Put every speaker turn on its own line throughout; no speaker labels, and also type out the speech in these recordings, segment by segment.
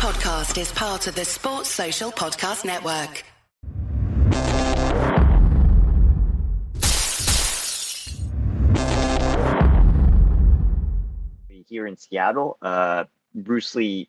podcast is part of the Sports Social Podcast Network.
Here in Seattle, uh, Bruce Lee,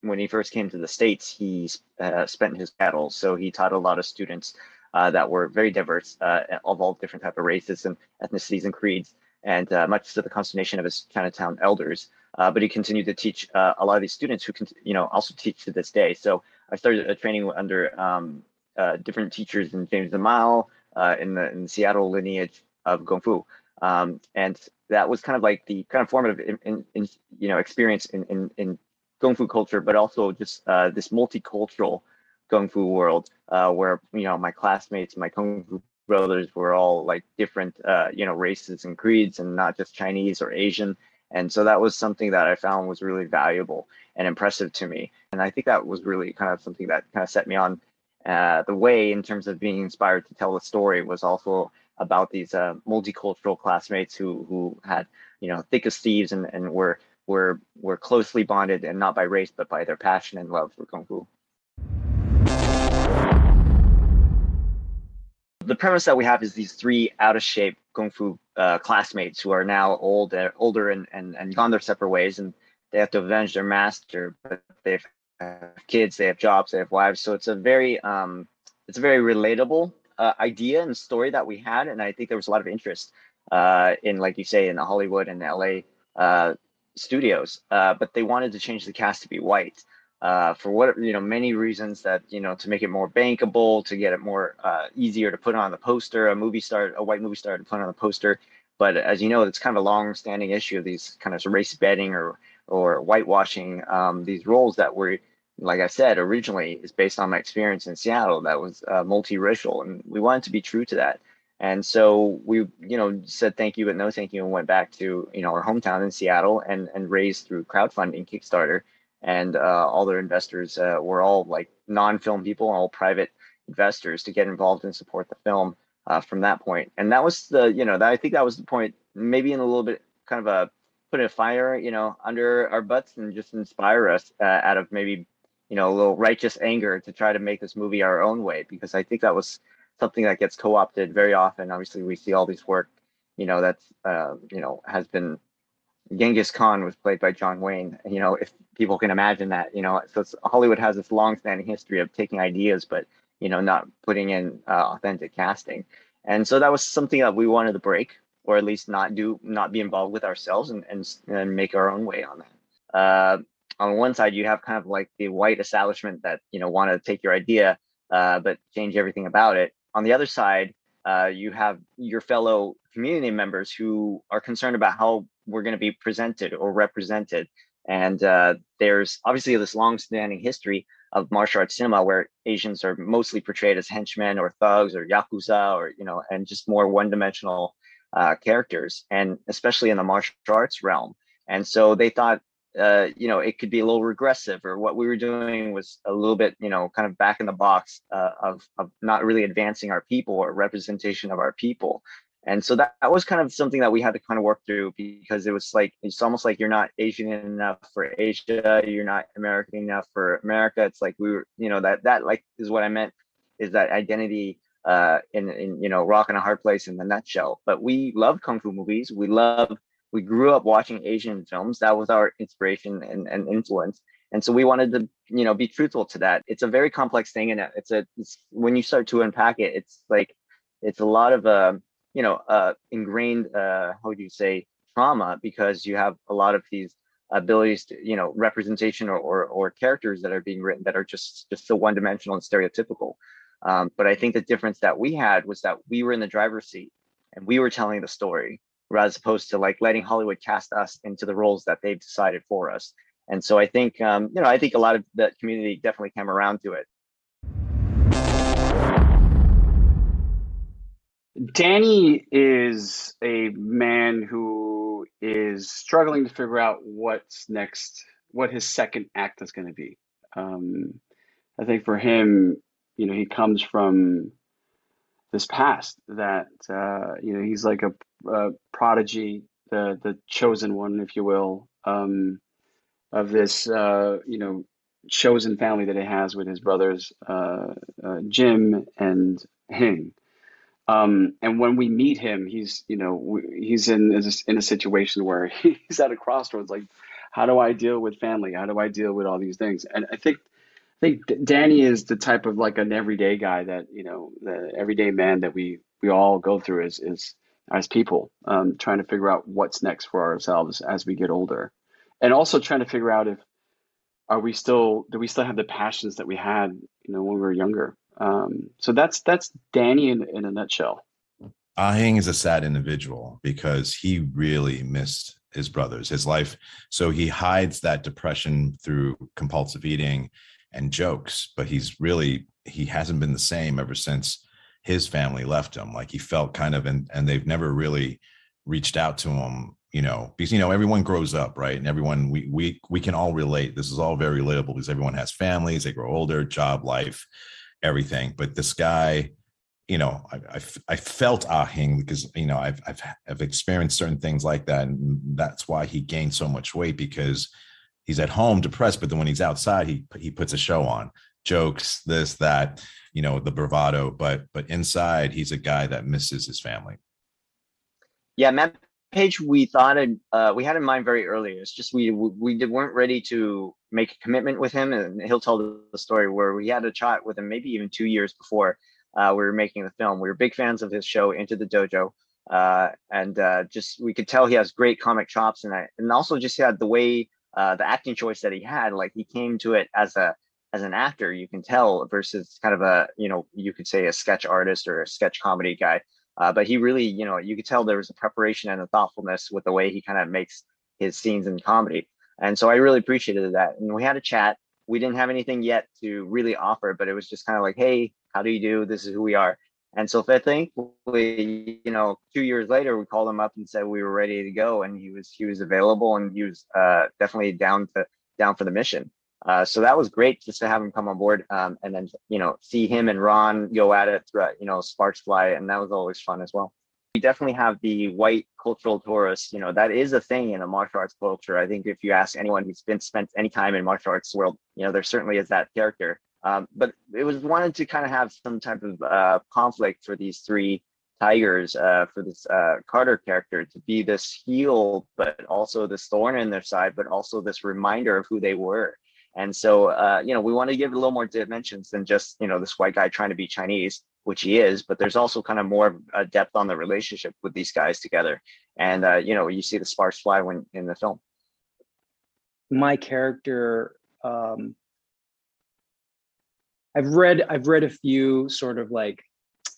when he first came to the States, he uh, spent his battles. So he taught a lot of students uh, that were very diverse uh, of all different type of races and ethnicities and creeds, and uh, much to the consternation of his Chinatown elders. Uh, but he continued to teach uh, a lot of these students who can, you know, also teach to this day. So I started a training under um, uh, different teachers in James the Mao in the in Seattle lineage of Kung Fu, um, and that was kind of like the kind of formative, in, in, in you know, experience in, in in Kung Fu culture, but also just this multicultural Kung Fu world, uh, where you know my classmates, my Kung Fu brothers were all like different, uh, you know, races and creeds, and not just Chinese or Asian. And so that was something that I found was really valuable and impressive to me. And I think that was really kind of something that kind of set me on uh, the way in terms of being inspired to tell the story was also about these uh, multicultural classmates who who had you know thick as thieves and, and were were were closely bonded and not by race but by their passion and love for kung fu. The premise that we have is these three out of shape kung fu uh, classmates who are now old, uh, older, and, and and gone their separate ways, and they have to avenge their master. But they have kids, they have jobs, they have wives. So it's a very um, it's a very relatable uh, idea and story that we had, and I think there was a lot of interest uh, in, like you say, in the Hollywood and LA uh, studios. Uh, but they wanted to change the cast to be white uh, for what you know many reasons that you know to make it more bankable to get it more uh, easier to put on the poster a movie star a white movie star to put on the poster. But as you know it's kind of a long standing issue of these kind of race bending or or whitewashing um, these roles that were like i said originally is based on my experience in seattle. That was uh, multiracial and we wanted to be true to that. And so we you know said thank you but no thank you and went back to you know our hometown in seattle and and raised through crowdfunding kickstarter and uh, all their investors uh, were all like non-film people, all private investors to get involved and support the film uh, from that point. And that was the, you know, that, I think that was the point, maybe in a little bit kind of a put a fire, you know, under our butts and just inspire us uh, out of maybe, you know, a little righteous anger to try to make this movie our own way, because I think that was something that gets co-opted very often. Obviously, we see all these work, you know, that's, uh, you know, has been Genghis Khan was played by John Wayne. You know, if people can imagine that, you know, so Hollywood has this long-standing history of taking ideas, but you know, not putting in uh, authentic casting. And so that was something that we wanted to break, or at least not do, not be involved with ourselves, and and, and make our own way on that. Uh, on one side, you have kind of like the white establishment that you know want to take your idea, uh, but change everything about it. On the other side, uh, you have your fellow community members who are concerned about how we're going to be presented or represented. And uh, there's obviously this long-standing history of martial arts cinema where Asians are mostly portrayed as henchmen or thugs or yakuza or you know, and just more one-dimensional uh, characters, and especially in the martial arts realm. And so they thought, uh, you know, it could be a little regressive, or what we were doing was a little bit, you know, kind of back in the box uh, of of not really advancing our people or representation of our people. And so that, that was kind of something that we had to kind of work through because it was like it's almost like you're not asian enough for asia you're not american enough for america. It's like we were you know that that like is what i meant is that identity uh in in you know rock and a hard place in the nutshell. But we love kung fu movies. We love we grew up watching asian films. That was our inspiration and, and influence. And so we wanted to you know be truthful to that. It's a very complex thing and it's a it's, when you start to unpack it it's like it's a lot of uh, you know uh, ingrained uh, how would you say trauma because you have a lot of these abilities to you know representation or, or, or characters that are being written that are just just so one dimensional and stereotypical. Um, but i think the difference that we had was that we were in the driver's seat and we were telling the story as opposed to like letting hollywood cast us into the roles that they've decided for us and so i think um, you know i think a lot of the community definitely came around to it
Danny is a man who is struggling to figure out what's next, what his second act is going to be. Um, I think for him, you know, he comes from this past that uh, you know he's like a, a, prodigy, the the chosen one, if you will, um, of this uh, you know chosen family that he has with his brothers uh, uh, Jim and Hing. Um, and when we meet him, he's you know he's in in a situation where he's at a crossroads. Like, how do I deal with family? How do I deal with all these things? And I think I think Danny is the type of like an everyday guy that you know the everyday man that we we all go through as is as people, um, trying to figure out what's next for ourselves as we get older, and also trying to figure out if are we still do we still have the passions that we had you know when we were younger? Um, so that's that's danny in, in a nutshell.
Ahing is a sad individual because he really missed his brothers his life. So he hides that depression through compulsive eating and jokes but he's really he hasn't been the same ever since his family left him. Like he felt kind of and and they've never really reached out to him you know because you know everyone grows up right? And everyone we we we can all relate. This is all very relatable because everyone has families they grow older job life everything. But this guy you know i i, I felt ahing because you know I've, I've i've experienced certain things like that and that's why he gained so much weight because he's at home depressed but then when he's outside he he puts a show on jokes this that you know the bravado but but inside he's a guy that misses his family
yeah matt page we thought uh, we had in mind very early. It's just we we did, weren't ready to make a commitment with him, and he'll tell the story where we had a chat with him maybe even two years before uh, we were making the film. We were big fans of his show Enter the Dojo, uh, and uh, just we could tell he has great comic chops, and I, and also just had the way uh, the acting choice that he had. Like he came to it as a as an actor, you can tell versus kind of a you know you could say a sketch artist or a sketch comedy guy. Uh, but he really, you know, you could tell there was a preparation and a thoughtfulness with the way he kind of makes his scenes in comedy. And so I really appreciated that. And we had a chat. We didn't have anything yet to really offer, but it was just kind of like, hey, how do you do? This is who we are. And so I think we, you know, two years later, we called him up and said we were ready to go, and he was he was available and he was uh, definitely down to down for the mission. Uh, so that was great just to have him come on board um, and then, you know, see him and Ron go at it throughout, you know, sparks fly. And that was always fun as well. We definitely have the white cultural tourist, you know, that is a thing in the martial arts culture. I think if you ask anyone who's been spent any time in martial arts world, you know, there certainly is that character. Um, but it was wanted to kind of have some type of uh, conflict for these three tigers uh, for this uh, Carter character to be this heel, but also this thorn in their side, but also this reminder of who they were. And so, uh, you know, we want to give it a little more dimensions than just, you know, this white guy trying to be Chinese, which he is, but there's also kind of more uh, depth on the relationship with these guys together. And, uh, you know, you see the sparks fly when in the film.
My character, um, I've read, I've read a few sort of like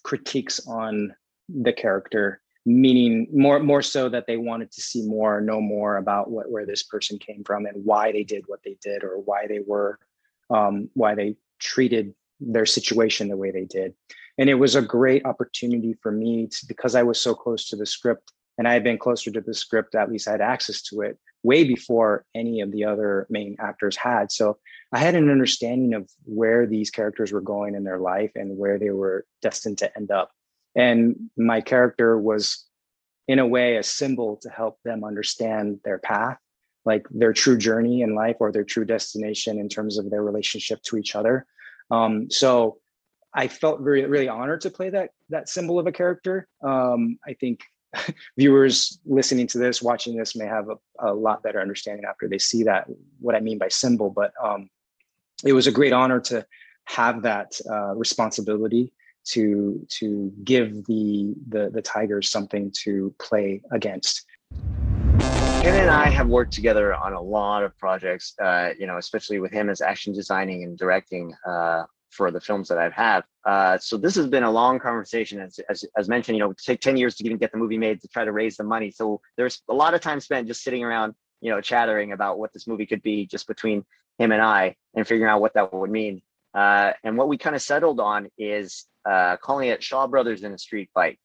critiques on the character meaning more more so that they wanted to see more know more about what where this person came from and why they did what they did or why they were um, why they treated their situation the way they did. And it was a great opportunity for me to, because i was so close to the script and i had been closer to the script at least i had access to it way before any of the other main actors had. So i had an understanding of where these characters were going in their life and where they were destined to end up and my character was in a way a symbol to help them understand their path like their true journey in life or their true destination in terms of their relationship to each other. Um, so i felt very really honored to play that that symbol of a character. Um, i think viewers listening to this watching this may have a, a, lot better understanding after they see that what i mean by symbol. But um, it was a great honor to have that uh, responsibility to to give the the the Tigers something to play against.
Him and I have worked together on a lot of projects, uh, you know, especially with him as action designing and directing uh, for the films that I've had. Uh, so this has been a long conversation, as, as, as mentioned, you know, take 10 years to even get the movie made to try to raise the money. So there's a lot of time spent just sitting around, you know, chattering about what this movie could be just between him and I and figuring out what that would mean. Uh, and what we kind of settled on is uh, calling it Shaw Brothers in a Street Fight.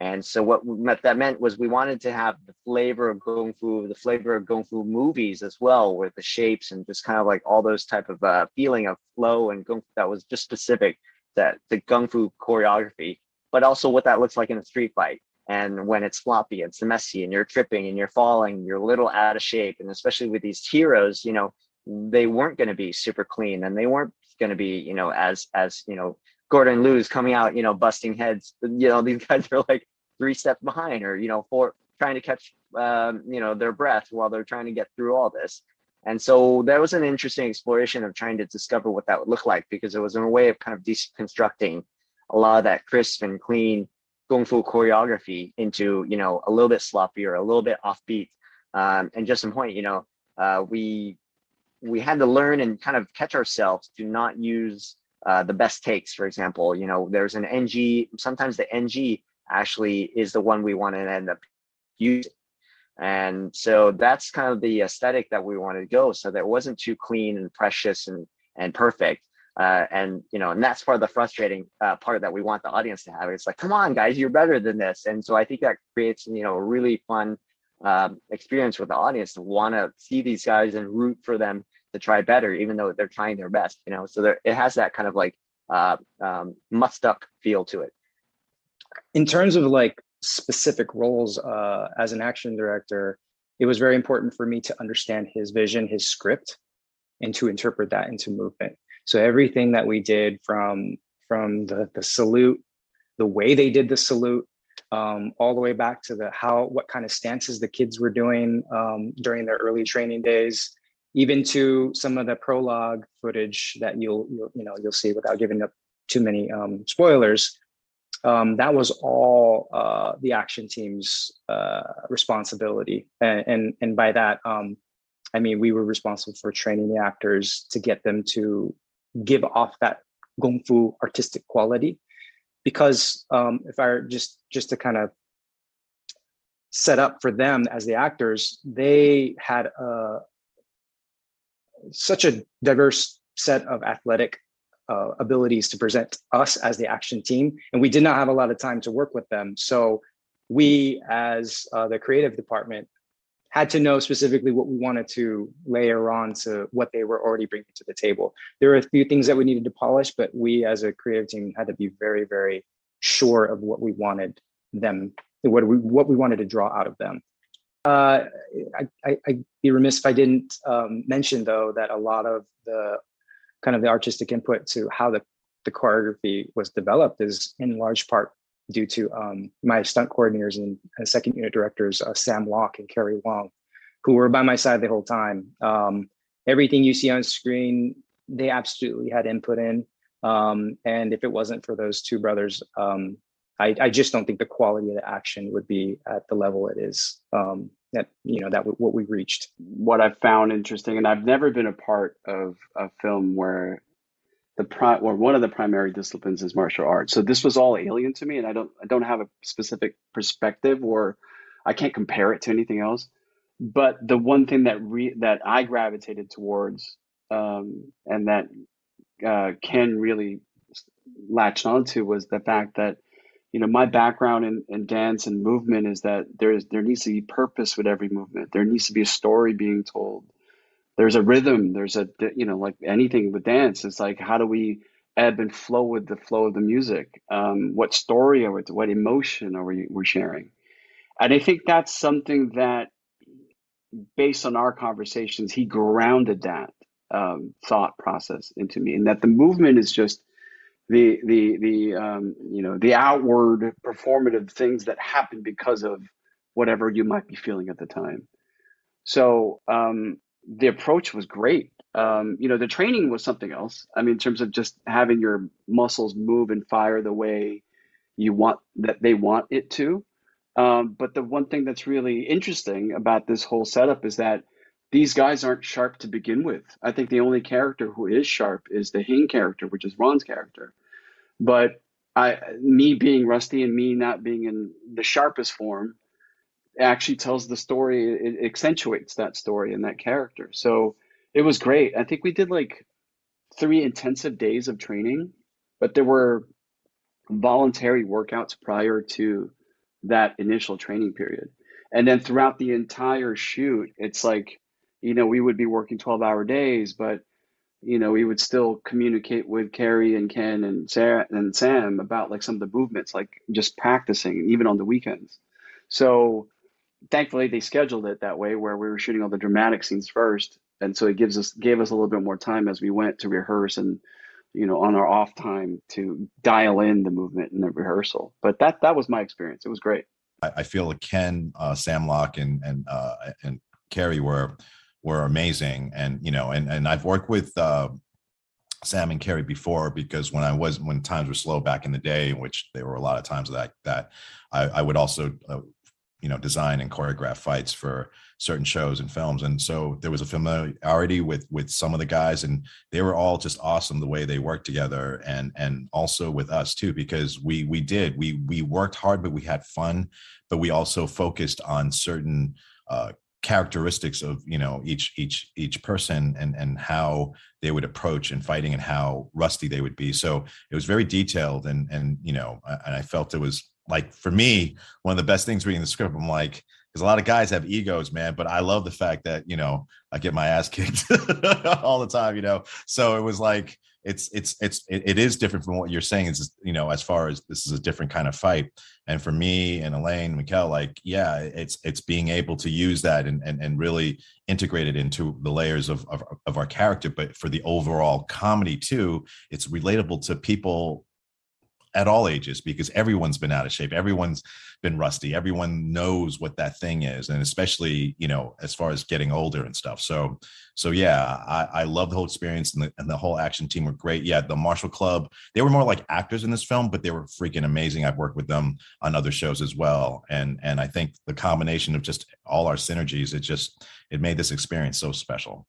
And so what that meant was we wanted to have the flavor of Kung Fu, the flavor of Kung Fu movies as well, with the shapes and just kind of like all those type of uh, feeling of flow and Kung Fu that was just specific that the Kung Fu choreography, but also what that looks like in a street fight. And when it's floppy, it's messy, and you're tripping and you're falling, you're a little out of shape. And especially with these heroes, you know, they weren't going to be super clean and they weren't going to be you know as as you know Gordon Liu's coming out you know busting heads you know these guys are like three steps behind or you know four trying to catch um, you know their breath while they're trying to get through all this and so that was an interesting exploration of trying to discover what that would look like because it was a way of kind of deconstructing a lot of that crisp and clean kung fu choreography into you know a little bit sloppier, a little bit offbeat. Um, and just some point, you know, uh, we we had to learn and kind of catch ourselves to not use uh, the best takes. For example, you know, there's an NG. Sometimes the NG actually is the one we want to end up using. And so that's kind of the aesthetic that we wanted to go so that it wasn't too clean and precious and, and perfect. Uh, and, you know, and that's part of the frustrating uh, part that we want the audience to have. It's like, come on, guys, you're better than this. And so I think that creates, you know, a really fun um, experience with the audience to want to see these guys and root for them to try better, even though they're trying their best, you know, so there, it has that kind of like uh, um, must up feel to it.
In terms of like specific roles uh, as an action director, it was very important for me to understand his vision, his script, and to interpret that into movement. So everything that we did from from the the salute, the way they did the salute, um, all the way back to the how what kind of stances the kids were doing um, during their early training days, even to some of the prologue footage that you'll, you'll you know you'll see without giving up too many um, spoilers um, that was all uh, the action team's uh, responsibility. And, and, and by that, um, I mean, we were responsible for training the actors to get them to give off that Kung Fu artistic quality. Because um, if I just, just to kind of set up for them as the actors, they had a, such a diverse set of athletic uh, abilities to present us as the action team, and we did not have a lot of time to work with them. So we, as uh, the creative department, had to know specifically what we wanted to layer on to what they were already bringing to the table. There were a few things that we needed to polish, but we, as a creative team, had to be very, very sure of what we wanted them, what we what we wanted to draw out of them. Uh, I, would be remiss if I didn't um, mention, though, that a lot of the kind of the artistic input to how the, the choreography was developed is in large part due to um, my stunt coordinators and, and second unit directors, uh, Sam Locke and Kerry Wong, who were by my side the whole time. Um, everything you see on screen, they absolutely had input in. Um, and if it wasn't for those two brothers, um, I, I, just don't think the quality of the action would be at the level it is. Um, that you know that what we reached.
What I found interesting, and I've never been a part of a film where the pri- or one of the primary disciplines is martial arts. So this was all alien to me, and I don't I don't have a specific perspective, or I can't compare it to anything else. But the one thing that re- that I gravitated towards, um, and that uh, Ken really latched onto was the fact that you know my background in, in dance and movement is that there's there needs to be purpose with every movement. There needs to be a story being told. There's a rhythm. There's a you know like anything with dance it's like how do we ebb and flow with the flow of the music? Um, what story or what emotion are we we're sharing? And i think that's something that based on our conversations he grounded that um, thought process into me and that the movement is just the the the um, you know the outward performative things that happen because of whatever you might be feeling at the time. So um, the approach was great. Um, you know, the training was something else. I mean, in terms of just having your muscles move and fire the way you want that they want it to. Um, but the one thing that's really interesting about this whole setup is that these guys aren't sharp to begin with. I think the only character who is sharp is the Hing character, which is Ron's character. But I, me being rusty and me not being in the sharpest form, actually tells the story. It accentuates that story and that character. So it was great. I think we did like three intensive days of training, but there were voluntary workouts prior to that initial training period. And then throughout the entire shoot, it's like you know, we would be working 12 hour days, but, you know, we would still communicate with Carrie and Ken and Sarah and Sam about like some of the movements, like just practicing even on the weekends. So thankfully they scheduled it that way where we were shooting all the dramatic scenes first and so it gives us gave us a little bit more time as we went to rehearse and you know on our off time to dial in the movement in the rehearsal. But that that was my experience. It was great.
I, I feel like Ken, uh, Sam Locke, and and uh, and Kerry were were amazing, and you know, and and I've worked with. Uh, Sam and Kerry before because when I was when times were slow back in the day, which there were a lot of times that that I, I would also uh, you know design and choreograph fights for certain shows and films and so there was a familiarity with with some of the guys and they were all just awesome the way they worked together and and also with us too because we we did we we worked hard but we had fun but we also focused on certain uh characteristics of you know each each each person and and how they would approach in fighting and how rusty they would be so it was very detailed and and you know and i felt it was like for me, one of the best things reading the script, I'm like, because a lot of guys have egos, man. But I love the fact that you know I get my ass kicked all the time, you know. So it was like it's it's it's it, is different from what you're saying. Is you know as far as this is a different kind of fight. And for me and Alain, Mykel, like yeah, it's it's being able to use that and and, and really integrate it into the layers of, of of our character. But for the overall comedy too, it's relatable to people at all ages because everyone's been out of shape. Everyone's been rusty. Everyone knows what that thing is and especially you know as far as getting older and stuff. So so yeah i, I love the whole experience and the, and the whole action team were great. Yeah the martial club they were more like actors in this film but they were freaking amazing. I've worked with them on other shows as well and and i think the combination of just all our synergies it just it made this experience so special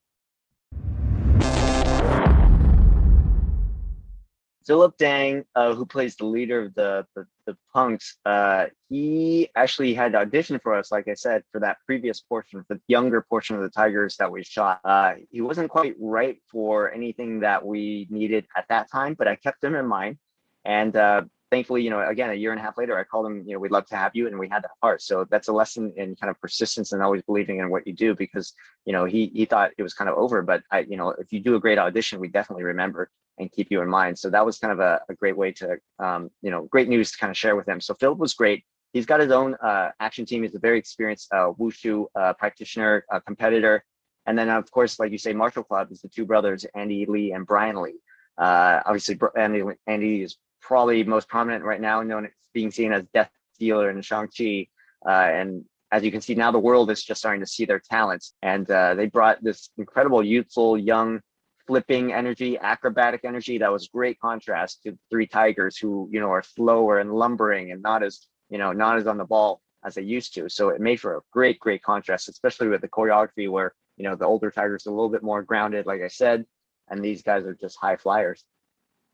Philip Dang, uh, who plays the leader of the the, the punks, uh, he actually had auditioned for us, like I said, for that previous portion, the younger portion of the Tigers that we shot. Uh, he wasn't quite right for anything that we needed at that time, but I kept him in mind. And uh, thankfully, you know, again, a year and a half later, I called him, you know, we'd love to have you. And we had that part. So that's a lesson in kind of persistence and always believing in what you do because, you know, he, he thought it was kind of over, but I, you know, if you do a great audition, we definitely remember and keep you in mind. So that was kind of a, a great way to, um, you know, great news to kind of share with them. So Philip was great. He's got his own uh, action team. He's a very experienced uh, wushu uh, practitioner, uh, competitor. And then, of course, like you say, Martial Club is the two brothers, Andy Lee and Brian Lee. Uh, obviously, Andy, Andy is probably most prominent right now, known as being seen as Death Dealer in Shang-Chi. Uh, and as you can see now, the world is just starting to see their talents. And uh, they brought this incredible, youthful, young, flipping energy, acrobatic energy that was great contrast to three tigers who, you know, are slower and lumbering and not as, you know, not as on the ball as they used to. So it made for a great, great contrast, especially with the choreography where, you know, the older tigers are a little bit more grounded, like I said, and these guys are just high flyers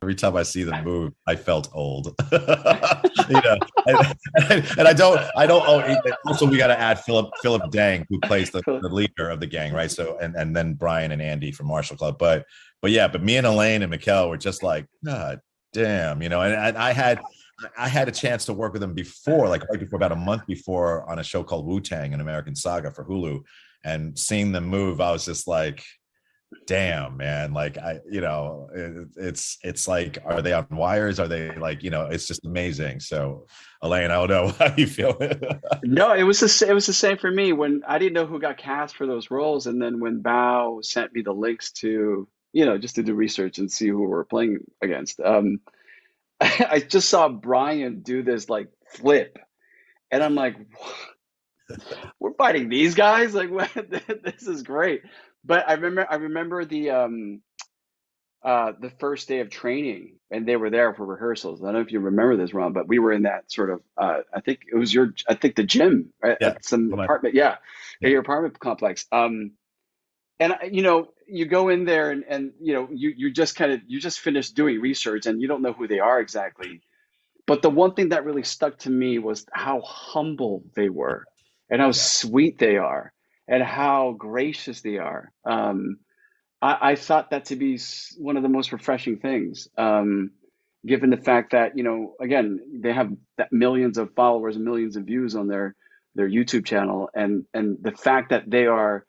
every time I see them move, I felt old. you know, and, and, I don't, I don't. Oh, also we got to add Philip Philip Dang, who plays the, the, leader of the gang, right? So, and and then Brian and Andy from Martial Club. But but yeah, but me and Alain and Mykel were just like, God damn, you know. And, and I had. I had a chance to work with them before, like right before about a month before, on a show called Wu Tang, an American Saga for Hulu, and seeing them move, I was just like, damn man like i you know it, it's it's like are they on wires? Are they like you know it's just amazing. So alain i don't know how you feel.
No it was the it was the same for me. When i didn't know who got cast for those roles and then when bao sent me the links to you know just to do research and see who we're playing against um i just saw brian do this like flip and i'm like we're fighting these guys? Like this is great but I remember I remember the um uh the first day of training and they were there for rehearsals. I don't know if you remember this, Ron, but we were in that sort of uh I think it was your I think the gym right? Yeah. at some apartment, yeah, yeah, your apartment complex. Um and you know you go in there and and you know you you just kind of you just finished doing research and you don't know who they are exactly but the one thing that really stuck to me was how humble they were and how yeah. sweet they are and how gracious they are. Um, I, I, thought that to be one of the most refreshing things, um, given the fact that you know, again, they have millions of followers and millions of views on their their YouTube channel, and and the fact that they are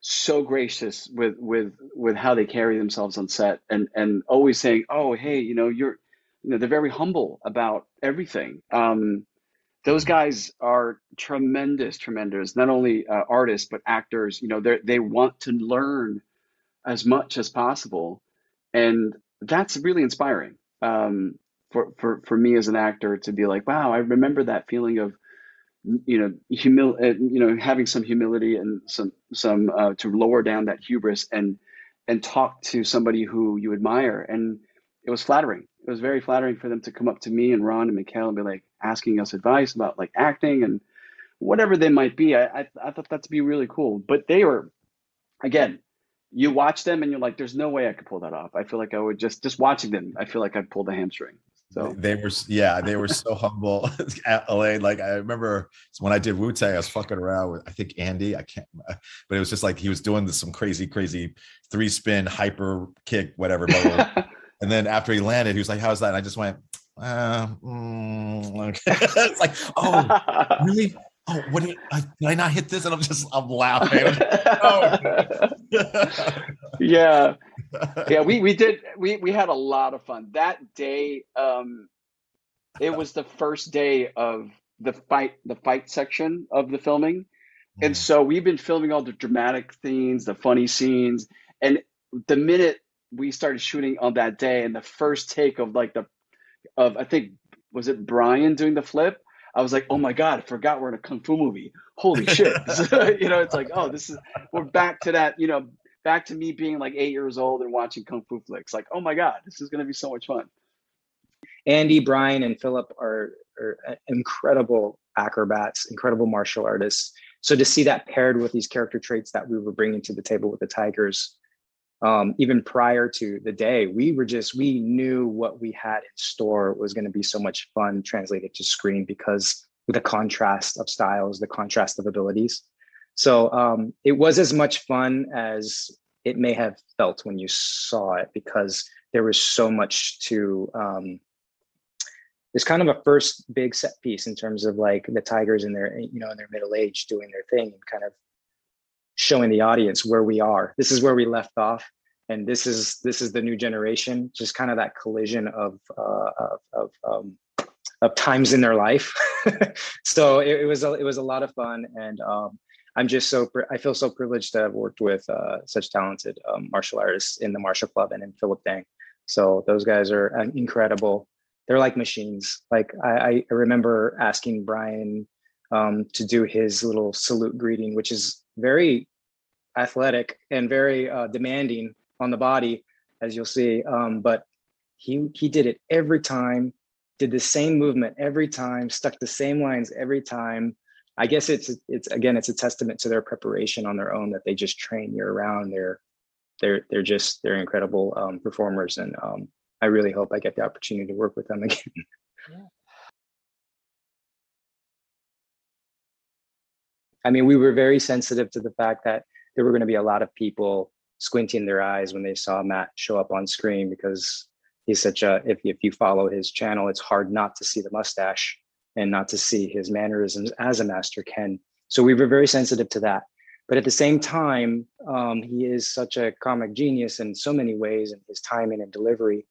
so gracious with with with how they carry themselves on set, and and always saying, "Oh, hey, you know, you're," you know, they're very humble about everything. Um, those guys are tremendous, tremendous. Not only uh, artists but actors. You know, they they want to learn as much as possible, and that's really inspiring. Um, for, for, for me as an actor to be like, wow, I remember that feeling of, you know, humil, uh, you know, having some humility and some, some, uh, to lower down that hubris and, and talk to somebody who you admire. And it was flattering. It was very flattering for them to come up to me and Ron and Mykel and be like asking us advice about like acting and whatever they might be. I, I, I thought that to be really cool. But they were, again, you watch them and you're like, there's no way I could pull that off. I feel like I would just just watching them. I feel like I'd pulled a hamstring. So
they were, yeah, they were so humble at Alain. Like I remember when I did Wu Tang, I was fucking around with I think Andy. I can't, but it was just like he was doing this some crazy, crazy three spin hyper kick, whatever. and then after he landed, he was like, "How's that?" And I just went, uh, mm, okay. "It's like, oh, really? Oh, what did, I, did I not hit this?" And I'm just, I'm laughing. oh.
yeah yeah, we we did we we had a lot of fun that day. Um, it was the first day of the fight the fight section of the filming, and so we've been filming all the dramatic scenes, the funny scenes, and the minute we started shooting on that day, and the first take of like the of I think was it Brian doing the flip. I was like, oh my God, I forgot we're in a kung fu movie. Holy shit. you know, it's like, oh, this is, we're back to that, you know, back to me being like eight years old and watching kung fu flicks. Like, oh my god, this is going to be so much fun.
Andy, Brian, and Philip are, are incredible acrobats, incredible martial artists. So to see that paired with these character traits that we were bringing to the table with the Tigers, um, even prior to the day, we were just we knew what we had in store was going to be so much fun translated to screen because the contrast of styles, the contrast of abilities. So um, it was as much fun as it may have felt when you saw it because there was so much to. Um, it's kind of a first big set piece in terms of like the Tigers in their you know in their middle age doing their thing and kind of showing the audience where we are. This is where we left off, and this is this is the new generation. Just kind of that collision of uh, of, of um, of times in their life. so it, it, was a, it was a lot of fun, and um, I'm just so I feel so privileged to have worked with uh, such talented um, martial artists in the Martial Club and in Philip Dang. So those guys are uh, incredible. They're like machines. Like I, I remember asking Brian um, to do his little salute greeting, which is very athletic and very uh, demanding on the body, as you'll see. Um, but he he did it every time, did the same movement every time, stuck the same lines every time I guess it's it's again it's a testament to their preparation on their own that they just train year round. They're they're they're just they're incredible um, performers, and um, I really hope I get the opportunity to work with them again. Yeah. I mean, we were very sensitive to the fact that there were going to be a lot of people squinting their eyes when they saw Matt show up on screen because he's such a if if you follow his channel, it's hard not to see the mustache and not to see his mannerisms as a Master Ken. So we were very sensitive to that. But at the same time, um, he is such a comic genius in so many ways, and his timing and delivery.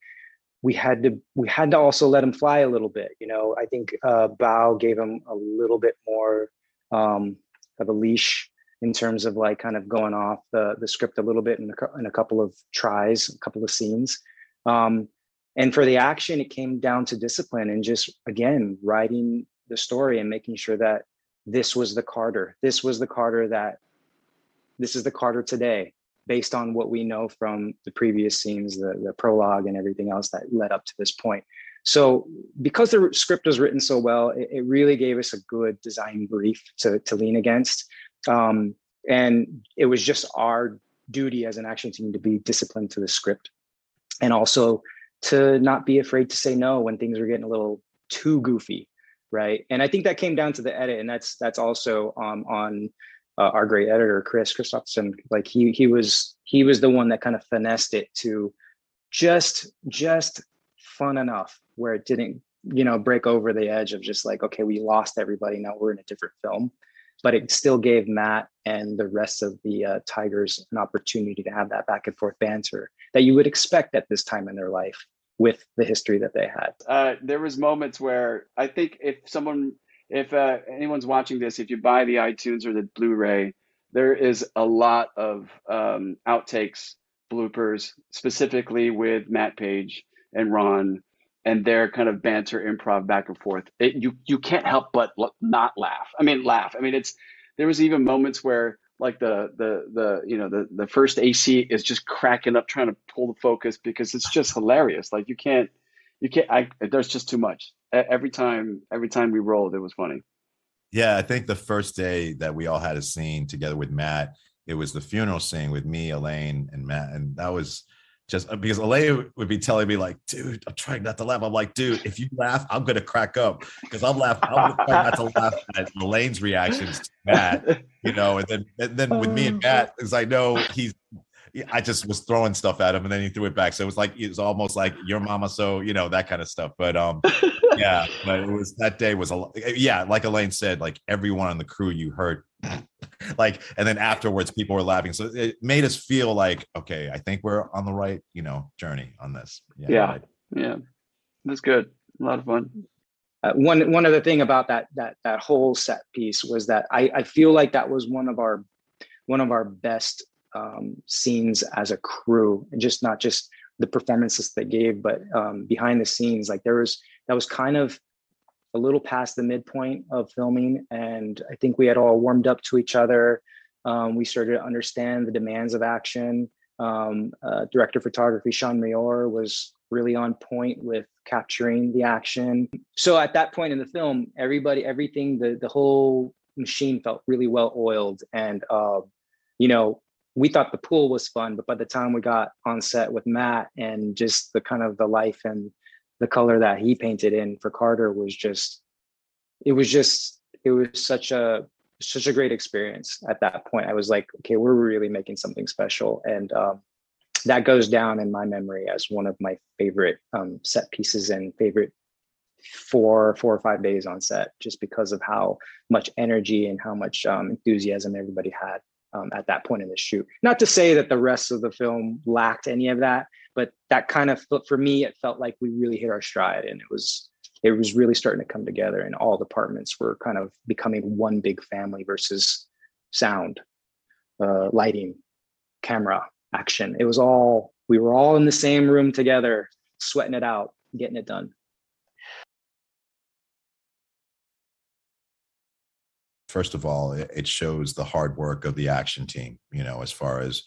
We had to we had to also let him fly a little bit. You know, I think uh, Bao gave him a little bit more um, of a leash in terms of like kind of going off the the script a little bit in a, in a couple of tries, a couple of scenes. Um, and for the action it came down to discipline and just again writing the story and making sure that this was the carter this was the carter that this is the carter today based on what we know from the previous scenes the, the prologue and everything else that led up to this point so because the script was written so well it, it really gave us a good design brief to, to lean against. Um, and it was just our duty as an action team to be disciplined to the script and also to not be afraid to say no when things are getting a little too goofy right? And i think that came down to the edit and that's that's also um, on uh, our great editor chris christopherson. Like he he was he was the one that kind of finessed it to just just fun enough where it didn't you know break over the edge of just like okay we lost everybody now we're in a different film but it still gave Matt and the rest of the uh, Tigers an opportunity to have that back and forth banter that you would expect at this time in their life with the history that they had.
Uh, there was moments where I think if someone if uh, anyone's watching this, if you buy the iTunes or the Blu-ray, there is a lot of um, outtakes, bloopers, specifically with Matt Page and Ron and their kind of banter, improv back and forth. It, you you can't help but not laugh. I mean, laugh. I mean, it's there was even moments where like the the the you know the the first AC is just cracking up trying to pull the focus because it's just hilarious. Like you can't you can't. I there's just too much. Every time every time we rolled, it was funny.
Yeah, I think the first day that we all had a scene together with Matt, it was the funeral scene with me, Alain, and Matt, and that was just uh, because Alain would be telling me like, dude, I'm trying not to laugh. I'm like, dude, if you laugh, I'm gonna crack up because I'm laughing. I'm trying not to laugh at Alain's reactions to Matt, you know. And then and then with me and Matt, because I know he's I just was throwing stuff at him and then he threw it back. So it was like it was almost like your mama, so you know that kind of stuff. But um, yeah, but it was that day was a yeah, like Alain said, like everyone on the crew you heard, like, and then afterwards people were laughing, so it made us feel like okay, I think we're on the right you know journey on this.
Yeah, yeah, right. yeah. that's good. A lot of fun.
Uh, one one other thing about that that that whole set piece was that I I feel like that was one of our one of our best um, scenes as a crew, and just not just the performances they gave, but um, behind the scenes, like there was that was kind of a little past the midpoint of filming, and I think we had all warmed up to each other. Um, we started to understand the demands of action. Um, uh, director of photography Sean Mayor was really on point with capturing the action. So at that point in the film, everybody, everything, the the whole machine felt really well oiled, and uh, you know, we thought the pool was fun, but by the time we got on set with Matt and just the kind of the life and the color that he painted in for Carter was just, it was just, it was such a such a great experience at that point. I was like, okay, we're really making something special, and um, that goes down in my memory as one of my favorite um, set pieces and favorite four four or five days on set, just because of how much energy and how much um, enthusiasm everybody had um, at that point in the shoot. Not to say that the rest of the film lacked any of that, but that kind of for me, it felt like we really hit our stride, and it was it was really starting to come together, and all departments were kind of becoming one big family versus sound, uh, lighting, camera, action. It was all we were all in the same room together, sweating it out, getting it done.
First of all, it shows the hard work of the action team, you know, as far as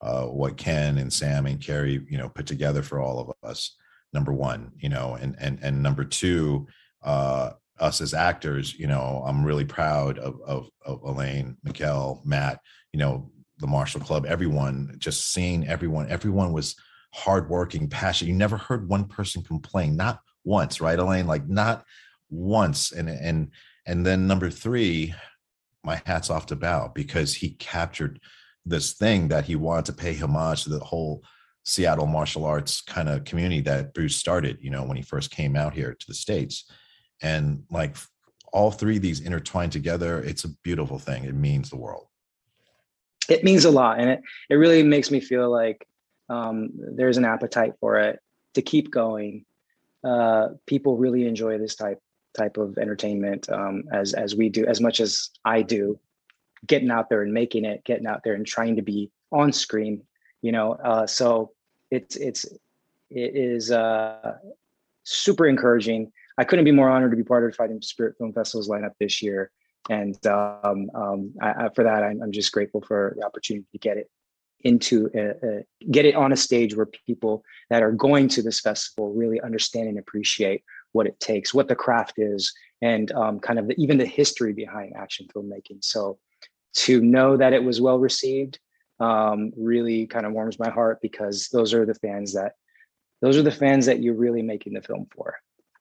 uh, what Ken and Sam and Carrie, you know, put together for all of us. Number one, you know, and and and number two, uh, us as actors, you know, I'm really proud of of, of Alain, Mykel, Matt, you know, the Martial Club, everyone, just seeing everyone, everyone was hardworking, passionate. You never heard one person complain, not once, right, Alain? Like not once. And and and then number three, my hat's off to Bao because he captured this thing that he wanted to pay homage to the whole Seattle martial arts kind of community that Bruce started, you know, when he first came out here to the States. And like all three of these intertwined together, it's a beautiful thing. It means the world.
It means a lot. And it, it really makes me feel like um, there's an appetite for it to keep going. Uh, people really enjoy this type type of entertainment um, as as we do as much as I do, getting out there and making it, getting out there and trying to be on screen. You know, uh, so it's it's it is uh, super encouraging. I couldn't be more honored to be part of Fighting Spirit Film Festival's lineup this year, and um, um, I, I, for that, I'm, I'm, just grateful for the opportunity to get it into a, a, get it on a stage where people that are going to this festival really understand and appreciate what it takes, what the craft is, and um, kind of the, even the history behind action filmmaking. So to know that it was well received um, really kind of warms my heart because those are the fans that those are the fans that you're really making the film for.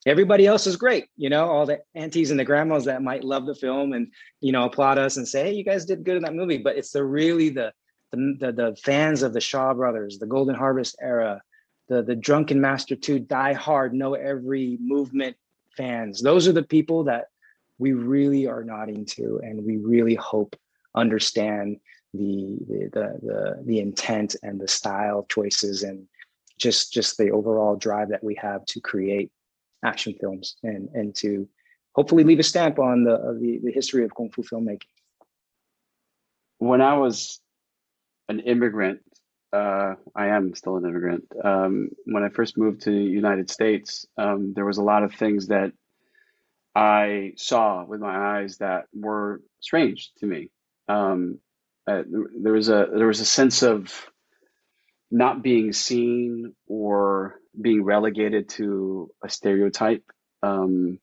Everybody else is great, you know, all the aunties and the grandmas that might love the film and you know applaud us and say, "Hey, you guys did good in that movie." But it's the really the the, the, the fans of the Shaw Brothers, the Golden Harvest era, the the drunken master 2 die hard know every movement fans those are the people that we really are nodding to and we really hope understand the the the the, the intent and the style choices and just just the overall drive that we have to create action films and and to hopefully leave a stamp on the the, the history of kung fu filmmaking.
When I was an immigrant, uh, I am still an immigrant. Um, when I first moved to the United States, um, there was a lot of things that I saw with my eyes that were strange to me. Um, uh, there was a there was a sense of not being seen or being relegated to a stereotype. Um,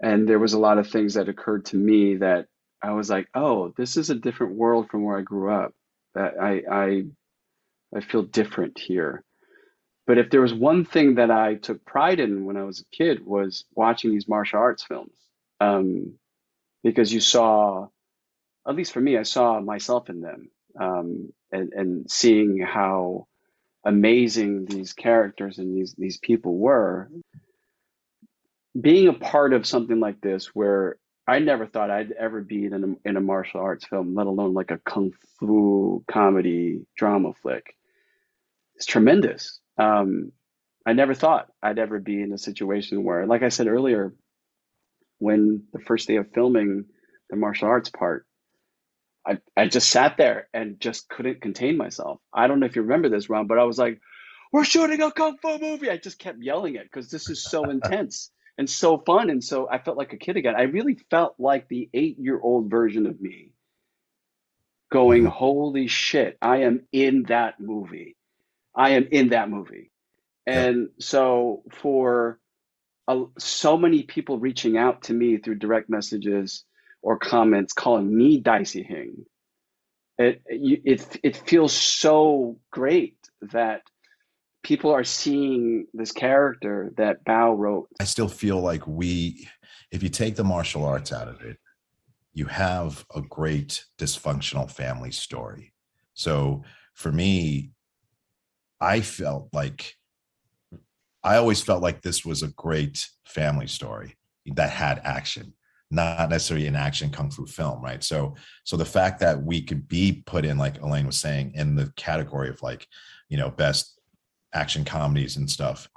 and there was a lot of things that occurred to me that I was like, oh, this is a different world from where I grew up. That I I I feel different here. But if there was one thing that I took pride in when I was a kid was watching these martial arts films, um, because you saw, at least for me, I saw myself in them, um, and and seeing how amazing these characters and these these people were. Being a part of something like this, where I never thought I'd ever be in a, in a martial arts film, let alone like a kung fu comedy drama flick. It's tremendous. Um, I never thought I'd ever be in a situation where, like I said earlier, when the first day of filming the martial arts part, I, I just sat there and just couldn't contain myself. I don't know if you remember this, Ron, but I was like, we're shooting a kung fu movie. I just kept yelling it because this is so intense and so fun. And so I felt like a kid again. I really felt like the eight year old version of me going, mm-hmm. holy shit, I am in that movie. I am in that movie. And so for a, so many people reaching out to me through direct messages or comments calling me Dicey Hing, it, it, it feels so great that people are seeing this character that Bao wrote.
I still feel like we, if you take the martial arts out of it, you have a great dysfunctional family story. So for me, I felt like I always felt like this was a great family story that had action, not necessarily an action kung fu film, right? So, so the fact that we could be put in, like Alain was saying, in the category of like, you know, best action comedies and stuff.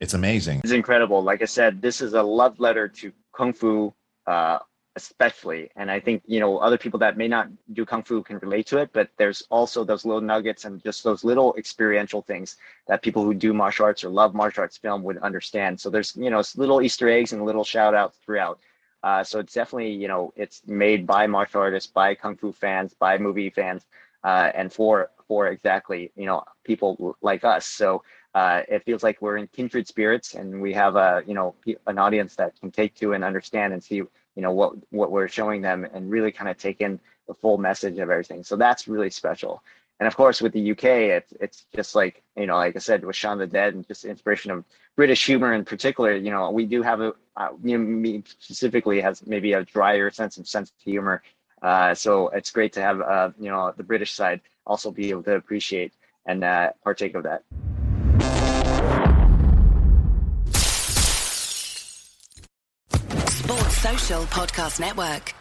It's amazing.
It's incredible. Like I said, this is a love letter to kung fu, uh, especially. And I think you know other people that may not do kung fu can relate to it. But there's also those little nuggets and just those little experiential things that people who do martial arts or love martial arts film would understand. So there's you know little Easter eggs and little shout outs throughout. Uh, so it's definitely you know it's made by martial artists, by kung fu fans, by movie fans, uh, and for for exactly you know people like us. So uh, it feels like we're in kindred spirits, and we have a you know an audience that can take to and understand and see you know what what we're showing them and really kind of take in the full message of everything. So that's really special. And of course, with the UK, it's it's just like you know, like I said, with Shaun the Dead and just inspiration of British humor in particular. You know, we do have a uh, me specifically has maybe a drier sense of sense of humor. Uh, so it's great to have uh, you know the British side also be able to appreciate and uh, partake of that.
Sports Social Podcast Network.